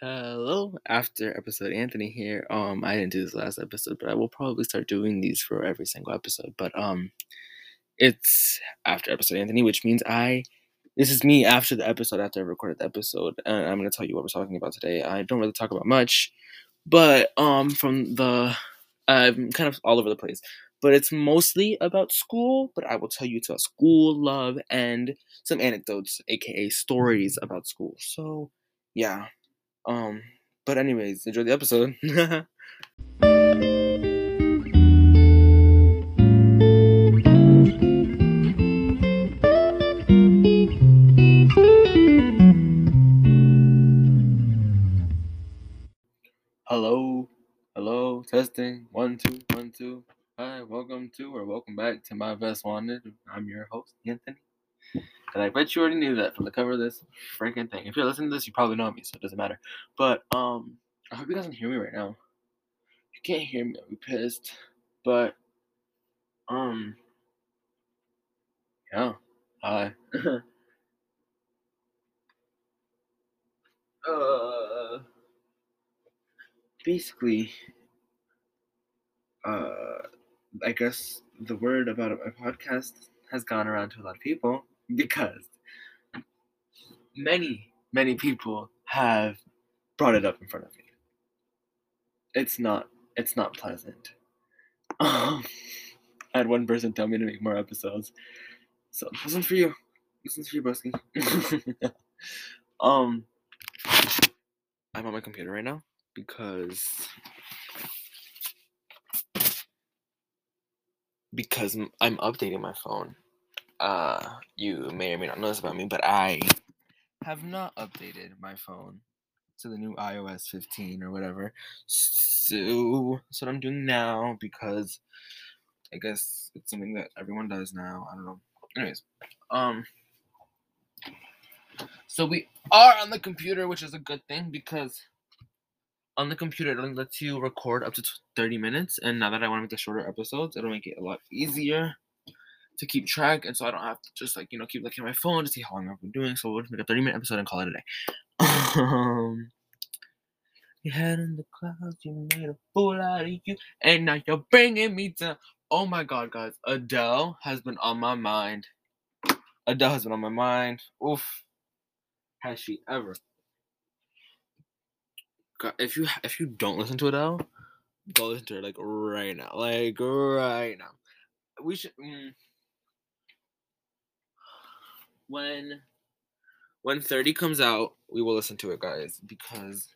Hello, after episode Anthony here. Um, I didn't do this last episode, but I will probably start doing these for every single episode. But um, it's after episode Anthony, which means I. This is me after the episode, after I recorded the episode, and I'm gonna tell you what we're talking about today. I don't really talk about much, but um, from the, I'm kind of all over the place, but it's mostly about school. But I will tell you about school, love, and some anecdotes, aka stories about school. So, yeah. Um, but anyways, enjoy the episode. hello, hello, testing, one, two, one, two. Hi, welcome to or welcome back to my best wanted. I'm your host, Anthony. And I bet you already knew that from the cover of this freaking thing. If you're listening to this, you probably know me, so it doesn't matter. But um, I hope you guys can hear me right now. You can't hear me, be pissed. But um, yeah, hi. uh, basically, uh, I guess the word about my podcast has gone around to a lot of people because many, many people have brought it up in front of me. It's not it's not pleasant. Um, I had one person tell me to make more episodes. So this one's for you. This one's for you, Busky. um I'm on my computer right now because because I'm updating my phone uh, you may or may not know this about me, but I have not updated my phone to the new iOS 15 or whatever. So that's what I'm doing now because I guess it's something that everyone does now. I don't know. Anyways, um, so we are on the computer, which is a good thing because on the computer it only lets you record up to 30 minutes. And now that I want to make the shorter episodes, it'll make it a lot easier to keep track, and so I don't have to just like you know keep looking at my phone to see how long I've been doing. So we'll just make a thirty minute episode and call it a day. um, your head in the clouds, you made a fool out of you, and now you're bringing me down. Oh my God, guys, Adele has been on my mind. Adele has been on my mind. Oof, has she ever? God, if you if you don't listen to Adele, go listen to her like right now, like right now. We should. Mm, when when 30 comes out, we will listen to it, guys, because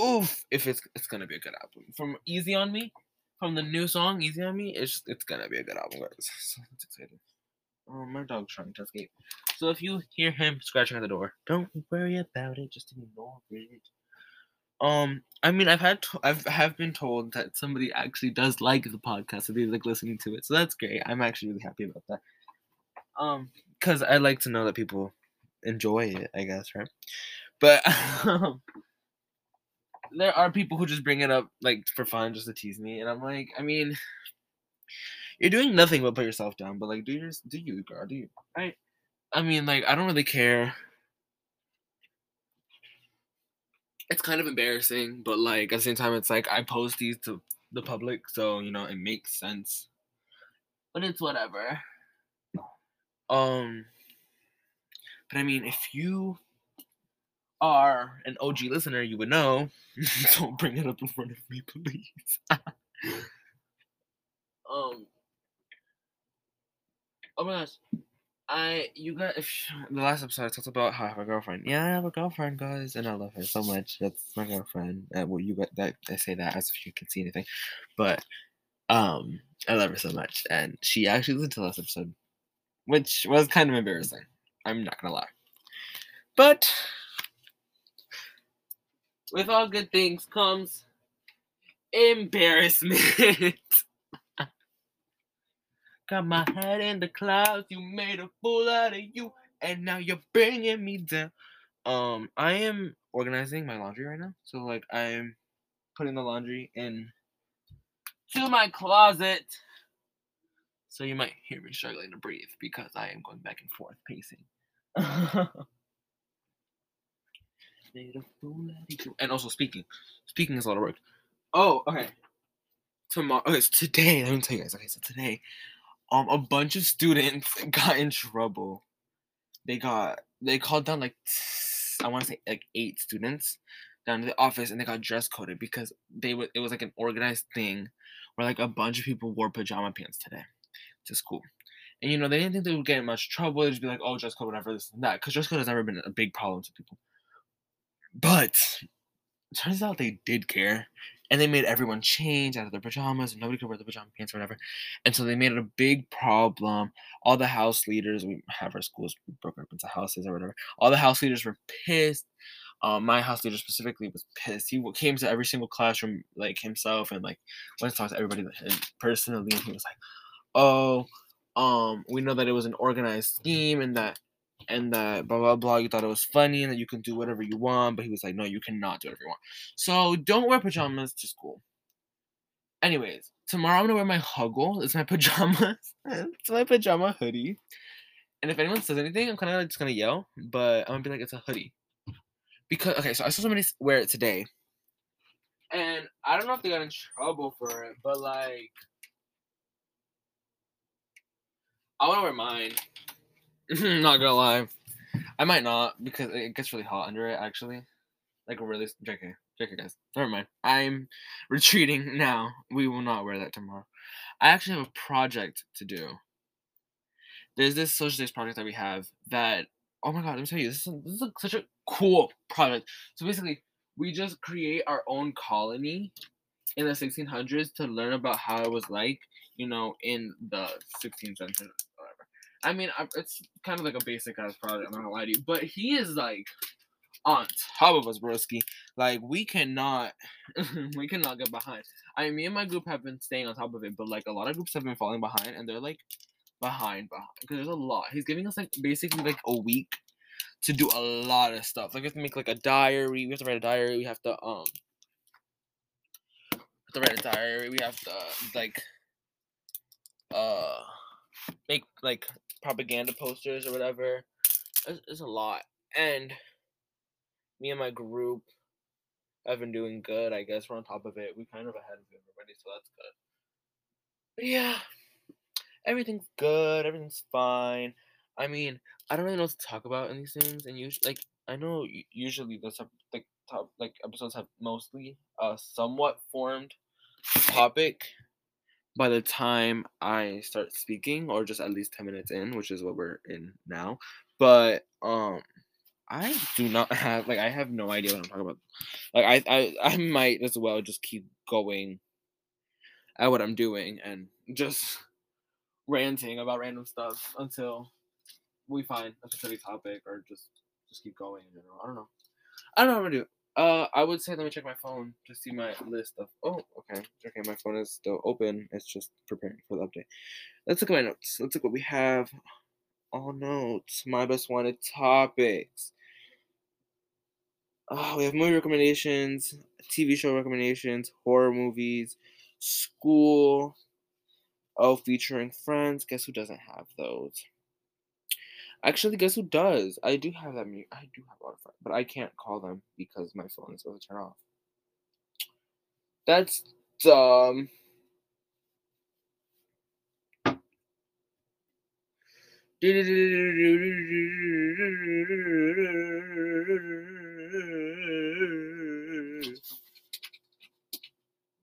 oof, if it's it's gonna be a good album. From Easy on Me, from the new song Easy on Me, it's it's gonna be a good album, guys. So it's exciting. Oh, my dog's trying to escape. So if you hear him scratching at the door, don't worry about it. Just ignore it. Um, I mean, I've had to- I've have been told that somebody actually does like the podcast, so they like listening to it. So that's great. I'm actually really happy about that. Um, because I like to know that people enjoy it, I guess, right? But um, there are people who just bring it up like for fun, just to tease me, and I'm like, I mean, you're doing nothing but put yourself down. But like, do your do you, girl? Do you? I, I mean, like, I don't really care. It's kind of embarrassing, but like at the same time, it's like I post these to the public, so you know it makes sense. But it's whatever. Um, but I mean, if you are an OG listener, you would know. Don't bring it up in front of me, please. um. Oh my gosh. I you got if the last episode I talked about how I have a girlfriend. Yeah, I have a girlfriend, guys, and I love her so much. That's my girlfriend. Uh, well, you got that. I say that as if you can see anything, but um, I love her so much, and she actually listened to the last episode which was kind of embarrassing. I'm not gonna lie. But with all good things comes embarrassment. Got my head in the clouds, you made a fool out of you, and now you're bringing me down. Um, I am organizing my laundry right now, so like I'm putting the laundry in to my closet. So you might hear me struggling to breathe because I am going back and forth pacing. Made a fool out of you. And also speaking. Speaking is a lot of work. Oh, okay. Tomorrow okay, so today, let me tell you guys. Okay, so today, um a bunch of students got in trouble. They got they called down like I want to say like eight students down to the office and they got dress coded because they were it was like an organized thing where like a bunch of people wore pajama pants today to school. And you know, they didn't think they would get in much trouble. They'd just be like, oh, dress code, whatever, this and that. Because dress code has never been a big problem to people. But turns out they did care. And they made everyone change out of their pajamas, and nobody could wear the pajama pants or whatever. And so they made it a big problem. All the house leaders, we have our schools broken up into houses or whatever. All the house leaders were pissed. Um, my house leader specifically was pissed. He came to every single classroom like himself and like went to talk to everybody personally. And he was like, "Oh, um, we know that it was an organized scheme and that and that blah blah blah. You thought it was funny and that you can do whatever you want, but he was like, no, you cannot do whatever you want. So don't wear pajamas to school. Anyways, tomorrow I'm gonna wear my huggle. It's my pajamas. it's my pajama hoodie. And if anyone says anything, I'm kind of just gonna yell, but I'm gonna be like, it's a hoodie. Because okay, so I saw somebody wear it today, and I don't know if they got in trouble for it, but like, I want to wear mine. not gonna lie. I might not because it gets really hot under it actually. Like really JK. JK guys. Never mind. I'm retreating now. We will not wear that tomorrow. I actually have a project to do. There's this social studies project that we have that oh my god, let me tell you, this is, this is such a cool project. So basically, we just create our own colony in the 1600s to learn about how it was like, you know, in the 16th century I mean, it's kind of like a basic ass project. I'm not gonna lie to you, but he is like on top of us, broski. Like we cannot, we cannot get behind. I mean, me and my group have been staying on top of it, but like a lot of groups have been falling behind, and they're like behind, behind because there's a lot. He's giving us like basically like a week to do a lot of stuff. Like we have to make like a diary. We have to write a diary. We have to um. Have to write a diary. We have to like uh make like propaganda posters or whatever. It's, it's a lot. And me and my group have been doing good. I guess we're on top of it. We kind of ahead of everybody, so that's good. But yeah, everything's good. Everything's fine. I mean, I don't really know what to talk about in these things, and usually, like, I know usually the like top like episodes have mostly a somewhat formed topic by the time I start speaking, or just at least 10 minutes in, which is what we're in now. But um I do not have like I have no idea what I'm talking about. Like I I, I might as well just keep going at what I'm doing and just ranting about random stuff until we find a specific topic or just just keep going in general. I don't know. I don't know what I'm gonna do. Uh, I would say let me check my phone to see my list of. Oh, okay, okay. My phone is still open. It's just preparing for the update. Let's look at my notes. Let's look what we have. All notes. My best wanted topics. Oh, we have movie recommendations, TV show recommendations, horror movies, school. Oh, featuring friends. Guess who doesn't have those? Actually, guess who does? I do have that mute. I do have a lot of friends, but I can't call them because my phone is supposed to turn off. That's dumb.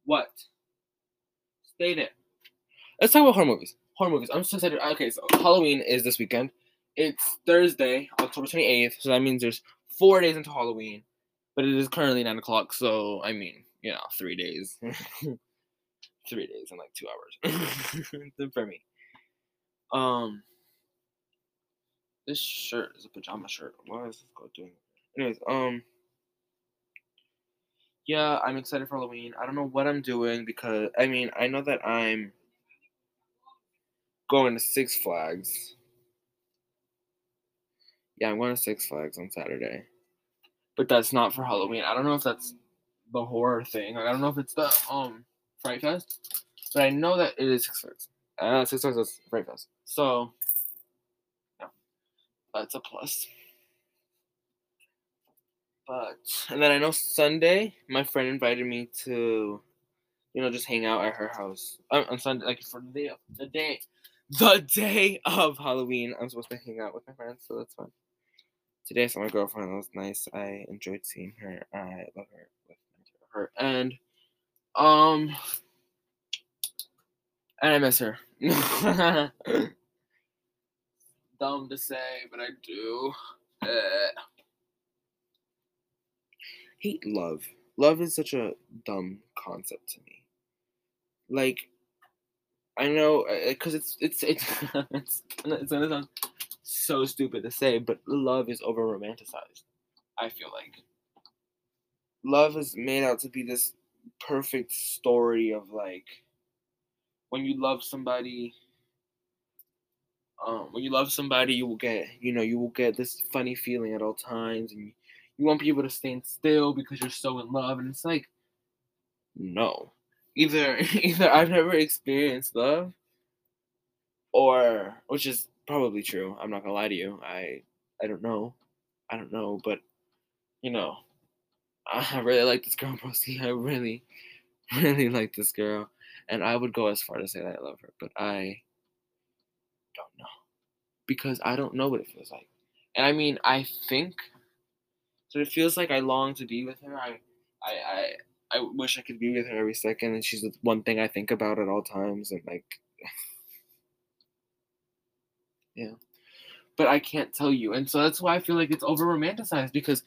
What? Stay there. Let's talk about horror movies. Horror movies. I'm so excited. Okay, so Halloween is this weekend. It's Thursday, October 28th, so that means there's four days into Halloween, but it is currently 9 o'clock, so I mean, you know, three days. three days and like two hours for me. Um, this shirt is a pajama shirt. What is this guy doing? It? Anyways, um, yeah, I'm excited for Halloween. I don't know what I'm doing because I mean, I know that I'm going to Six Flags yeah, I'm going to Six Flags on Saturday. But that's not for Halloween. I don't know if that's the horror thing. Like, I don't know if it's the um Fright Fest. But I know that it is Six Flags. Uh, Six Flags is Fright Fest. So, yeah. That's a plus. But and then I know Sunday, my friend invited me to, you know, just hang out at her house on, on Sunday, like for the day, the day, the day of Halloween. I'm supposed to hang out with my friends, so that's fun. Today saw my girlfriend. Was nice. I enjoyed seeing her. I love her. Her and um, and I miss her. Dumb to say, but I do. Uh, hate love. Love is such a dumb concept to me. Like, I know, because it's it's it's it's it's gonna sound so stupid to say, but love is over romanticized. I feel like love is made out to be this perfect story of like when you love somebody um, when you love somebody you will get you know you will get this funny feeling at all times and you, won't be able to stand still because you're so in love and it's like no either either i've never experienced love or which is probably true i'm not gonna lie to you i i don't know i don't know but you know I really like this girl, Broski. I really, really like this girl. And I would go as far to say that I love her, but I don't know. Because I don't know what it feels like. And I mean, I think so it feels like I long to be with her. I I I I wish I could be with her every second and she's the one thing I think about at all times and like Yeah. But I can't tell you. And so that's why I feel like it's over romanticized because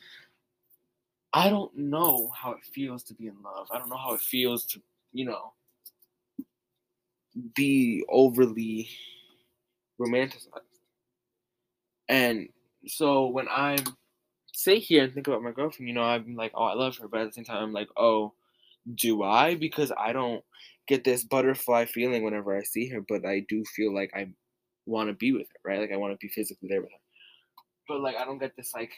I don't know how it feels to be in love. I don't know how it feels to, you know, be overly romanticized. And so when I sit here and think about my girlfriend, you know, I'm like, oh, I love her, but at the same time, I'm like, oh, do I? Because I don't get this butterfly feeling whenever I see her, but I do feel like I want to be with her, right? Like I want to be physically there with her. But like I don't get this like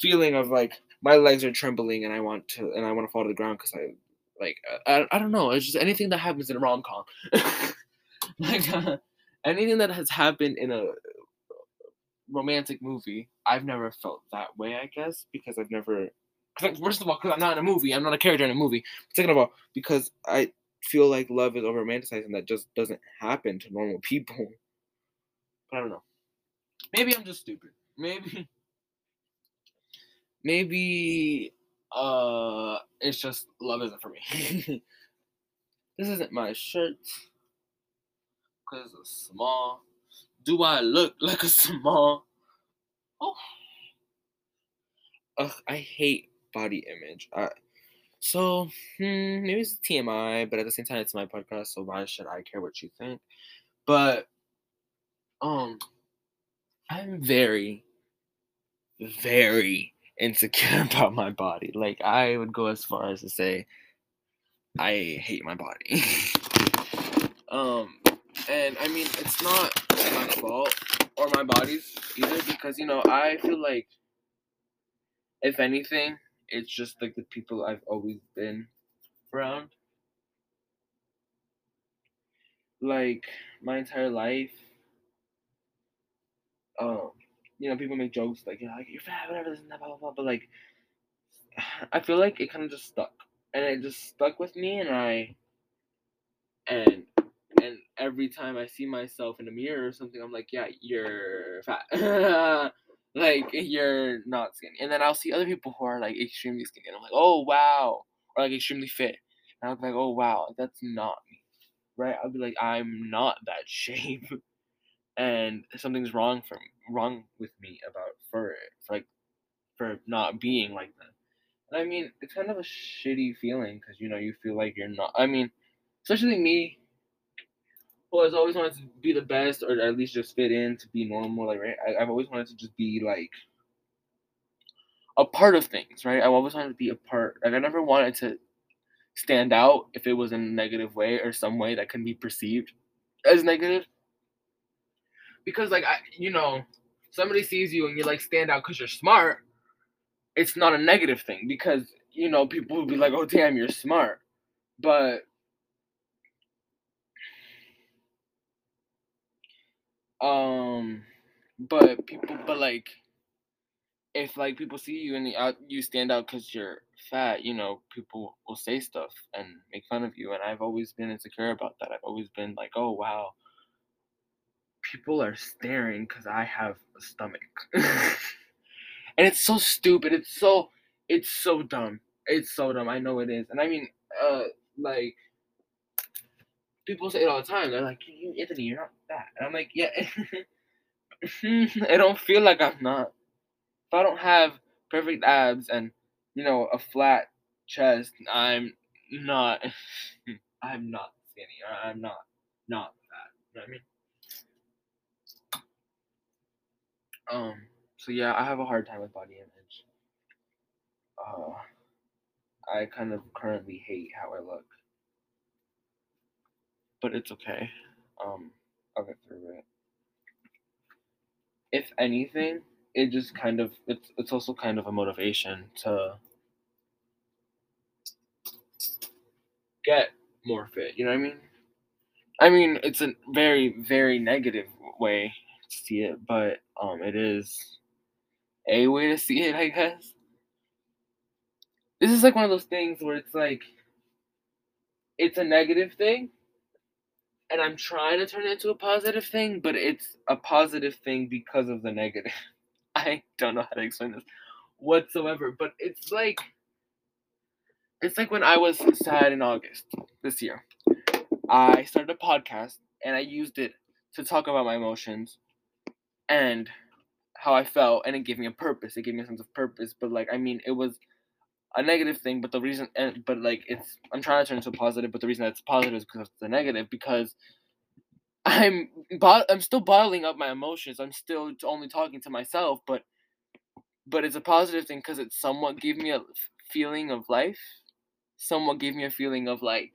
feeling of like my legs are trembling and I want to and I want to fall to the ground because I like I, I don't know. It's just anything that happens in a rom com like uh, anything that has happened in a romantic movie I've never felt that way I guess because I've never cause, first of all because I'm not in a movie. I'm not a character in a movie. Second of all because I feel like love is over romanticized and that just doesn't happen to normal people I don't know maybe I'm just stupid maybe maybe uh it's just love isn't for me. this isn't my shirt because it's small. Do I look like a small? Oh, Ugh, I hate body image. Uh, so hmm, maybe it's TMI, but at the same time, it's my podcast, so why should I care what you think? But um, I'm very, very insecure about my body. Like I would go as far as to say I hate my body. um and I mean it's not my fault or my body's either because you know I feel like if anything it's just like the people I've always been around. Like my entire life um you know, people make jokes like, you know, like you're fat, whatever, this and that, blah blah blah. But like, I feel like it kind of just stuck, and it just stuck with me, and I, and and every time I see myself in the mirror or something, I'm like, yeah, you're fat. like you're not skinny. And then I'll see other people who are like extremely skinny, and I'm like, oh wow, or like extremely fit, and I'm like, oh wow, that's not me, right? I'll be like, I'm not that shape and something's wrong from wrong with me about for, like for not being like that. And I mean, it's kind of a shitty feeling because you know you feel like you're not. I mean, especially me, who has always wanted to be the best or at least just fit in to be normal. Like right, I, I've always wanted to just be like a part of things. Right, I always wanted to be a part. Like I never wanted to stand out if it was in a negative way or some way that can be perceived as negative because like I, you know, somebody sees you and you like stand out because you're smart. It's not a negative thing because you know people will be like, "Oh, damn, you're smart," but um, but people, but like if like people see you and you stand out because you're fat, you know, people will say stuff and make fun of you. And I've always been insecure about that. I've always been like, oh wow, people are staring because I have a stomach. and it's so stupid. It's so it's so dumb. It's so dumb. I know it is. And I mean, uh, like people say it all the time. They're like, "You, Anthony, you're not fat," and I'm like, "Yeah." I don't feel like I'm not. If I don't have perfect abs and you know a flat chest, I'm not. I'm not skinny. I'm not not fat. You know what I mean? Um. So yeah, I have a hard time with body image. Uh, I kind of currently hate how I look, but it's okay. Um, I'll get through it. If anything, it just kind of it's it's also kind of a motivation to get more fit. You know what I mean? I mean, it's a very very negative way see it, but um, it is a way to see it, I guess. This is like one of those things where it's like it's a negative thing, and I'm trying to turn it into a positive thing, but it's a positive thing because of the negative. I don't know how to explain this whatsoever, but it's like it's like when I was sad in August this year. I started a podcast and I used it to talk about my emotions and how I felt, and it gave me a purpose. It gave me a sense of purpose. But like, I mean, it was a negative thing, but the reason, and but like, it's I'm trying to turn it a positive, but the reason that it's positive is because it's a negative because I'm I'm still bottling up my emotions. I'm still only talking to myself, but but it's a positive thing because it somewhat gave me a feeling of life. Somewhat gave me a feeling of like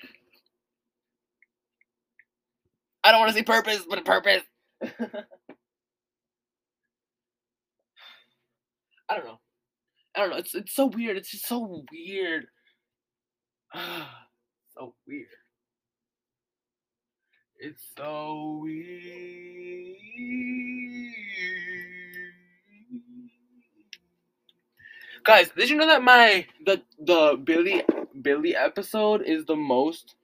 I don't want to say purpose, but a purpose. I don't know. I don't know. It's it's so weird. It's just so weird. so weird. It's so weird. Guys, did you know that my the the Billy Billy episode is the most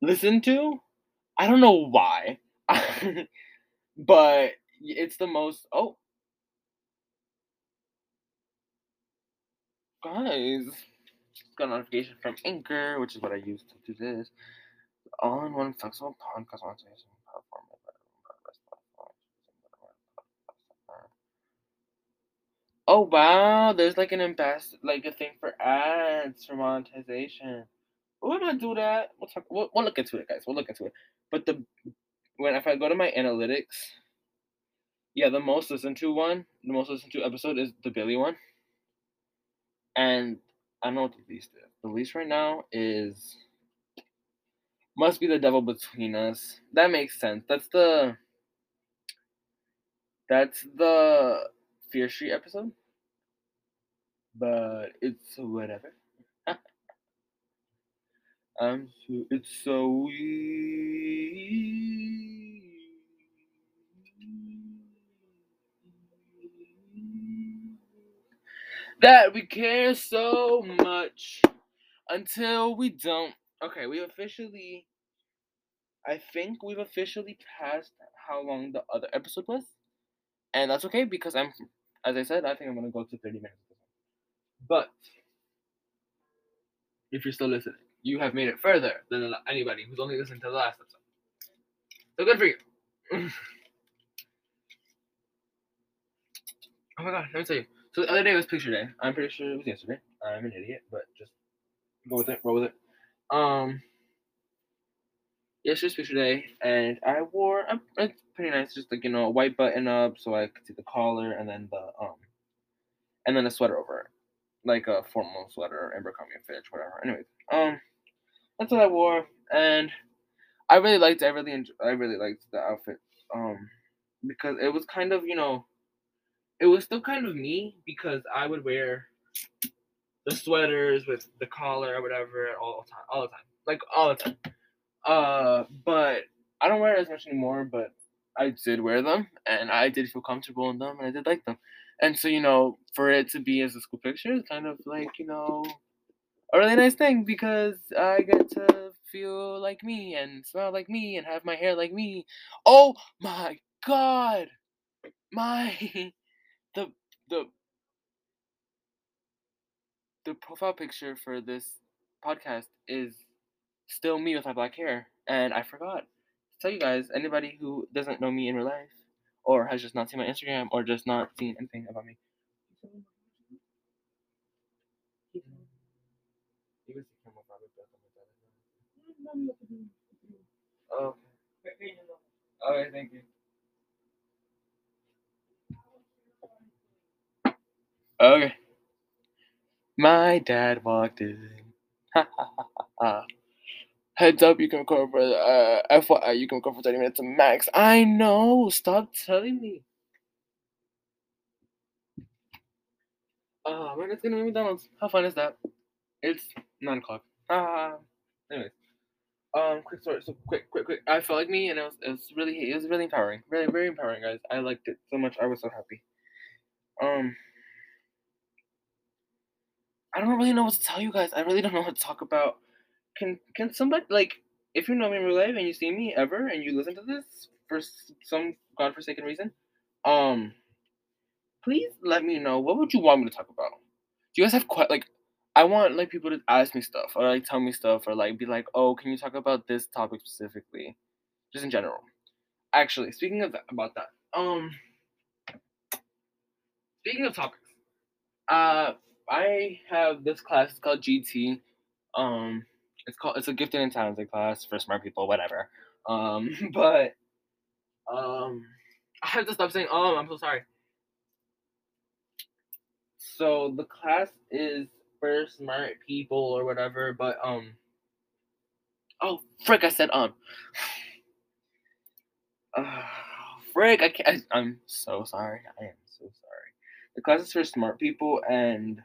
listened to? I don't know why. but it's the most oh guys got a notification from Anchor, which is what I use to do this all-in-one flexible podcast monetization platform. Oh wow, there's like an ambassador, like a thing for ads for monetization. We're gonna do that. We'll talk. We'll, we'll look into it, guys. We'll look into it. But the when if I go to my analytics, yeah, the most listened to one, the most listened to episode is the Billy one, and I don't know what the least is. The least right now is must be the devil between us. That makes sense. That's the that's the Fear Street episode. But it's whatever. I'm um, so it's so weird. That we care so much until we don't Okay, we've officially. I think we've officially passed how long the other episode was, and that's okay because I'm, as I said, I think I'm gonna go to thirty minutes. But if you're still listening, you have made it further than anybody who's only listened to the last episode. So good for you. oh my god, let me tell you. So the other day was picture day. I'm pretty sure it was yesterday. I'm an idiot, but just go with it. Roll with it. Um, yesterday's picture day, and I wore a, it's pretty nice, just like you know a white button up so I could see the collar, and then the um, and then a sweater over it, like a formal sweater, Abercrombie and Fitch, whatever. Anyways, um, that's what I wore, and I really liked. I really enjoyed, I really liked the outfit, um, because it was kind of you know, it was still kind of me because I would wear the sweaters with the collar or whatever all the time, all the time, like all the time. Uh, but I don't wear it as much anymore. But I did wear them, and I did feel comfortable in them, and I did like them. And so, you know, for it to be as a school picture is kind of like, you know, a really nice thing because I get to feel like me and smell like me and have my hair like me. Oh my god! My the the the profile picture for this podcast is still me with my black hair, and I forgot to tell you guys. Anybody who doesn't know me in real life, or has just not seen my Instagram, or just not seen anything about me. Oh. Okay, thank you. Okay. My dad walked in. Ha ha ha ha ha. Heads up, you can record for uh FYI, you can record for 30 minutes max. I know. Stop telling me. Oh man, it's gonna be McDonald's. How fun is that? It's nine o'clock. Ah. anyways. Um, quick story. So quick, quick, quick. I felt like me, and it was, it was really, it was really empowering. Really, very empowering, guys. I liked it so much. I was so happy. Um, I don't really know what to tell you guys. I really don't know what to talk about. Can can somebody like, if you know me in real life and you see me ever and you listen to this for some godforsaken reason, um, please let me know. What would you want me to talk about? Do you guys have quite like I want like people to ask me stuff or like tell me stuff or like be like, oh, can you talk about this topic specifically, just in general. Actually, speaking of that, about that, um, speaking of topics, uh, I have this class it's called GT. Um, it's called it's a gifted and talented class for smart people, whatever. Um, but um, I have to stop saying oh. I'm so sorry. So the class is for smart people or whatever, but um Oh frick I said um uh, frick I can't I, I'm so sorry. I am so sorry. The class is for smart people and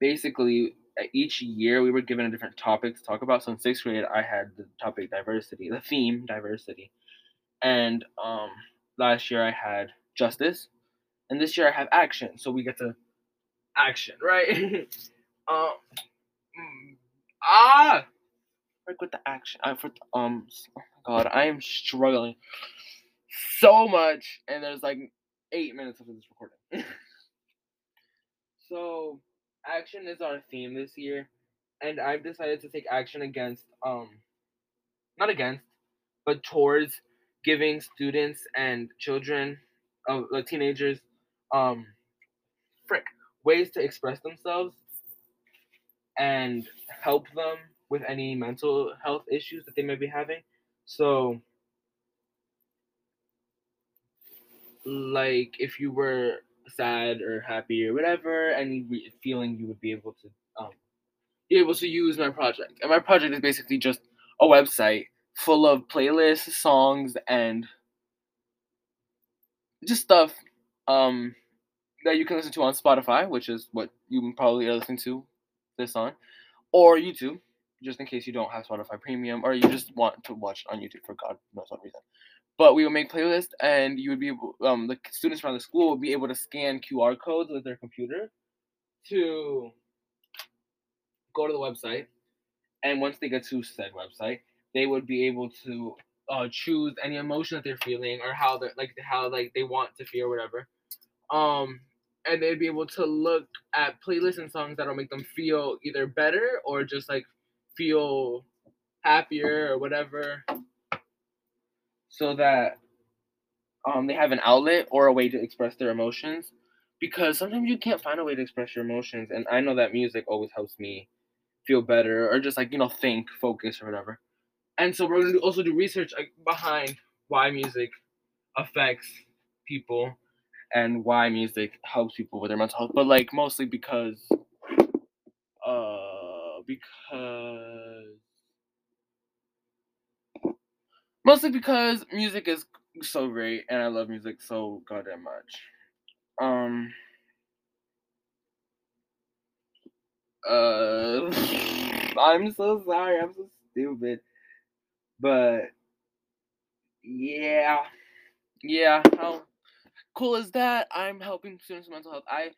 basically each year we were given a different topic to talk about. So in sixth grade I had the topic diversity, the theme diversity. And um last year I had justice. And this year I have action. So we get to action, right? um, mm, ah, like with the action. I for um, oh god, I am struggling so much, and there's like eight minutes of this recording. so, action is our theme this year, and I've decided to take action against um, not against, but towards giving students and children, uh, like teenagers, um, frick ways to express themselves and help them with any mental health issues that they may be having. So, like, if you were sad or happy or whatever, any feeling you would be able to um, be able to use my project. And my project is basically just a website full of playlists, songs, and just stuff um, that you can listen to on Spotify, which is what you probably are listening to this on, or YouTube, just in case you don't have Spotify Premium or you just want to watch on YouTube for God knows what reason. But we will make playlists, and you would be able, um, the students from the school would be able to scan QR codes with their computer to go to the website, and once they get to said website, they would be able to uh, choose any emotion that they're feeling or how they're like how like they want to feel or whatever. Um, and they'd be able to look at playlists and songs that'll make them feel either better or just like feel happier or whatever so that um, they have an outlet or a way to express their emotions because sometimes you can't find a way to express your emotions and i know that music always helps me feel better or just like you know think focus or whatever. And so we're going to also do research behind why music affects people and why music helps people with their mental health, but like mostly because uh because mostly because music is so great and I love music so goddamn much. Um uh I'm so sorry, I'm so stupid. But yeah. Yeah, I'll cool is that, I'm helping students with mental health. I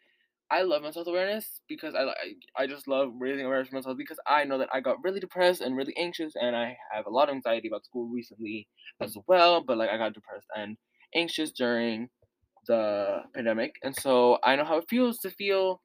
I love mental health awareness because I I, just love raising awareness for mental health because I know that I got really depressed and really anxious and I have a lot of anxiety about school recently as well. But like I got depressed and anxious during the pandemic, and so I know how it feels to feel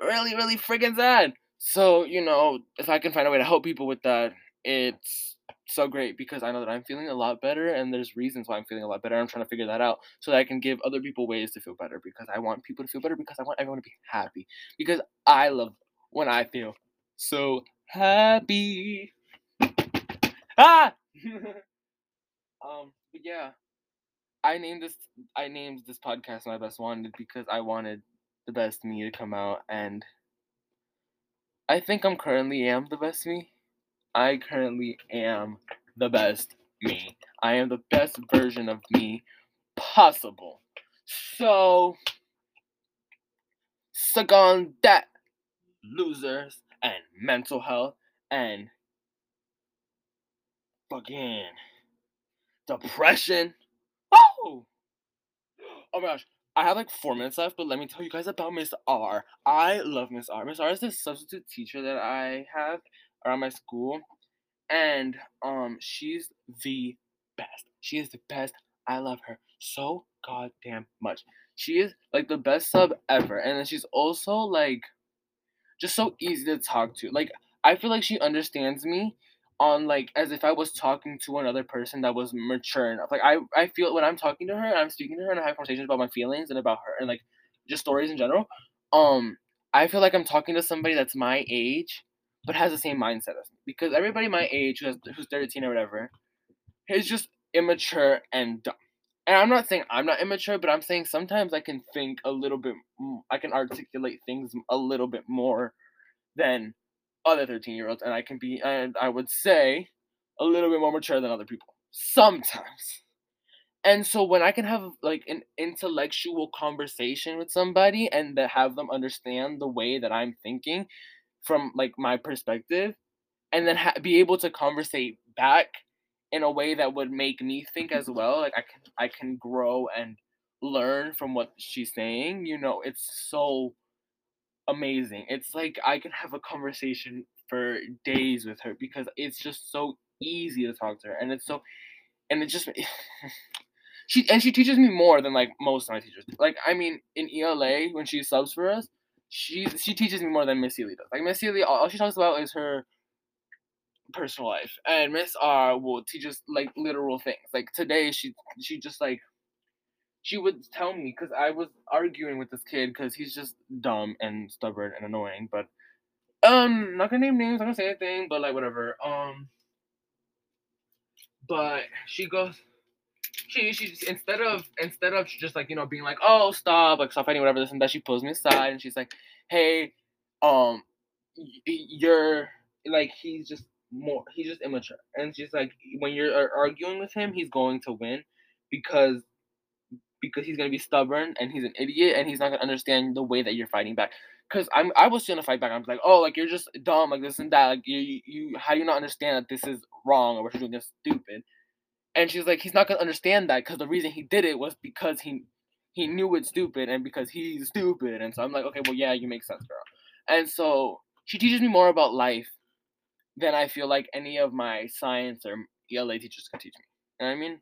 really really freaking sad. So you know if I can find a way to help people with that, it's so great because I know that I'm feeling a lot better and there's reasons why I'm feeling a lot better. I'm trying to figure that out so that I can give other people ways to feel better because I want people to feel better because I want everyone to be happy because I love when I feel so happy. Ah! um, but yeah. I named this I named this podcast my best wanted because I wanted the best me to come out and I think I'm currently am the best me. I currently am the best me. I am the best version of me possible. So, suck on that, losers, and mental health, and fucking depression. Oh! Oh my gosh. I have like four minutes left, but let me tell you guys about Miss R. I love Miss R. Miss R is this substitute teacher that I have around my school, and um, she's the best. She is the best. I love her so goddamn much. She is like the best sub ever, and then she's also like just so easy to talk to. Like I feel like she understands me on like as if I was talking to another person that was mature enough. Like I I feel when I'm talking to her, I'm speaking to her and I have conversations about my feelings and about her and like just stories in general. Um, I feel like I'm talking to somebody that's my age but has the same mindset as me. Because everybody my age who's 13 or whatever is just immature and dumb. And I'm not saying I'm not immature, but I'm saying sometimes I can think a little bit, I can articulate things a little bit more than other 13 year olds. And I can be, and I would say, a little bit more mature than other people. Sometimes. And so when I can have like an intellectual conversation with somebody and that have them understand the way that I'm thinking, from like my perspective and then ha- be able to conversate back in a way that would make me think as well like i can i can grow and learn from what she's saying you know it's so amazing. It's like i can have a conversation for days with her because it's just so easy to talk to her and it's so and it just she and she teaches me more than like most of my teachers like i mean in ela when she subs for us she she teaches me more than Miss Sealy does. Like Miss Sealy, all she talks about is her personal life, and Miss R will teach us like literal things. Like today, she she just like she would tell me because I was arguing with this kid because he's just dumb and stubborn and annoying. But um, not gonna name names, I'm not gonna say anything, but like whatever. Um, but she goes she she instead of instead of just like you know being like oh stop like stop fighting whatever this and that she pulls me aside and she's like hey um you're like he's just more he's just immature and she's like when you're arguing with him he's going to win because because he's gonna be stubborn and he's an idiot and he's not gonna understand the way that you're fighting back. Cause I'm I was gonna fight back. I'm like, oh, like you're just dumb, like this and that. Like you you how do you not understand that this is wrong or what you're doing is stupid? And she's like, he's not gonna understand that because the reason he did it was because he he knew it's stupid and because he's stupid. And so I'm like, okay, well, yeah, you make sense, girl. And so she teaches me more about life than I feel like any of my science or ELA teachers can teach me. You know what I mean?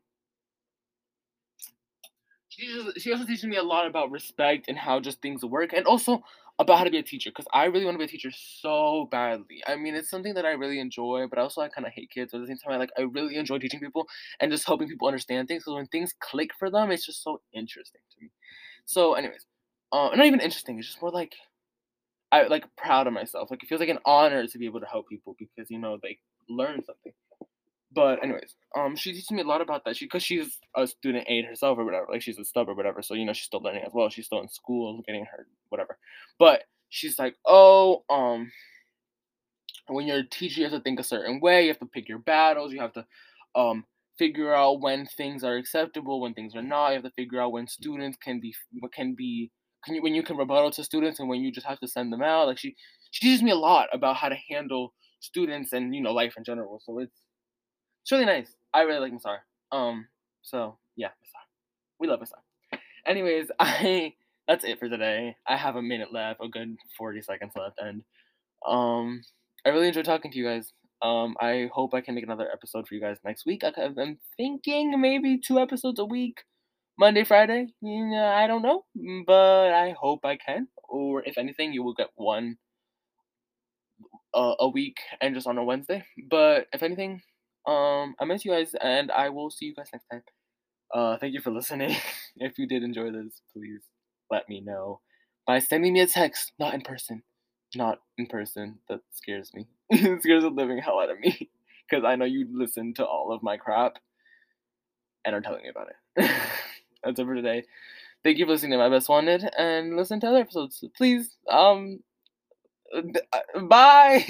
She, teaches, she also teaches me a lot about respect and how just things work, and also about how to be a teacher because I really want to be a teacher so badly. I mean, it's something that I really enjoy, but also I kind of hate kids. At the same time, I like I really enjoy teaching people and just helping people understand things. Because when things click for them, it's just so interesting to me. So, anyways, uh, not even interesting. It's just more like I like proud of myself. Like it feels like an honor to be able to help people because you know they learn something. But anyways, um, she teaches me a lot about that. She because she's a student aide herself or whatever. Like she's a stub or whatever. So you know she's still learning as well. She's still in school, getting her whatever. But she's like, oh, um, when you're a teacher, you have to think a certain way. You have to pick your battles. You have to, um, figure out when things are acceptable, when things are not. You have to figure out when students can be, can be, can you, when you can rebuttal to students and when you just have to send them out. Like she, she teaches me a lot about how to handle students and you know life in general. So it's it's really nice. I really like Miss R. Um, so yeah, Miss R. We love Miss R. Anyways, I that's it for today. I have a minute left, a good 40 seconds left, and um, I really enjoyed talking to you guys. Um, I hope I can make another episode for you guys next week. I'm thinking maybe two episodes a week, Monday, Friday. I don't know, but I hope I can. Or if anything, you will get one uh, a week and just on a Wednesday. But if anything, um, I miss you guys, and I will see you guys next time. Uh, thank you for listening. if you did enjoy this, please let me know by sending me a text, not in person. Not in person. That scares me. it scares the living hell out of me. Because I know you listen to all of my crap and are telling me about it. That's it for today. Thank you for listening to My Best Wanted and listen to other episodes. Please, um, uh, bye!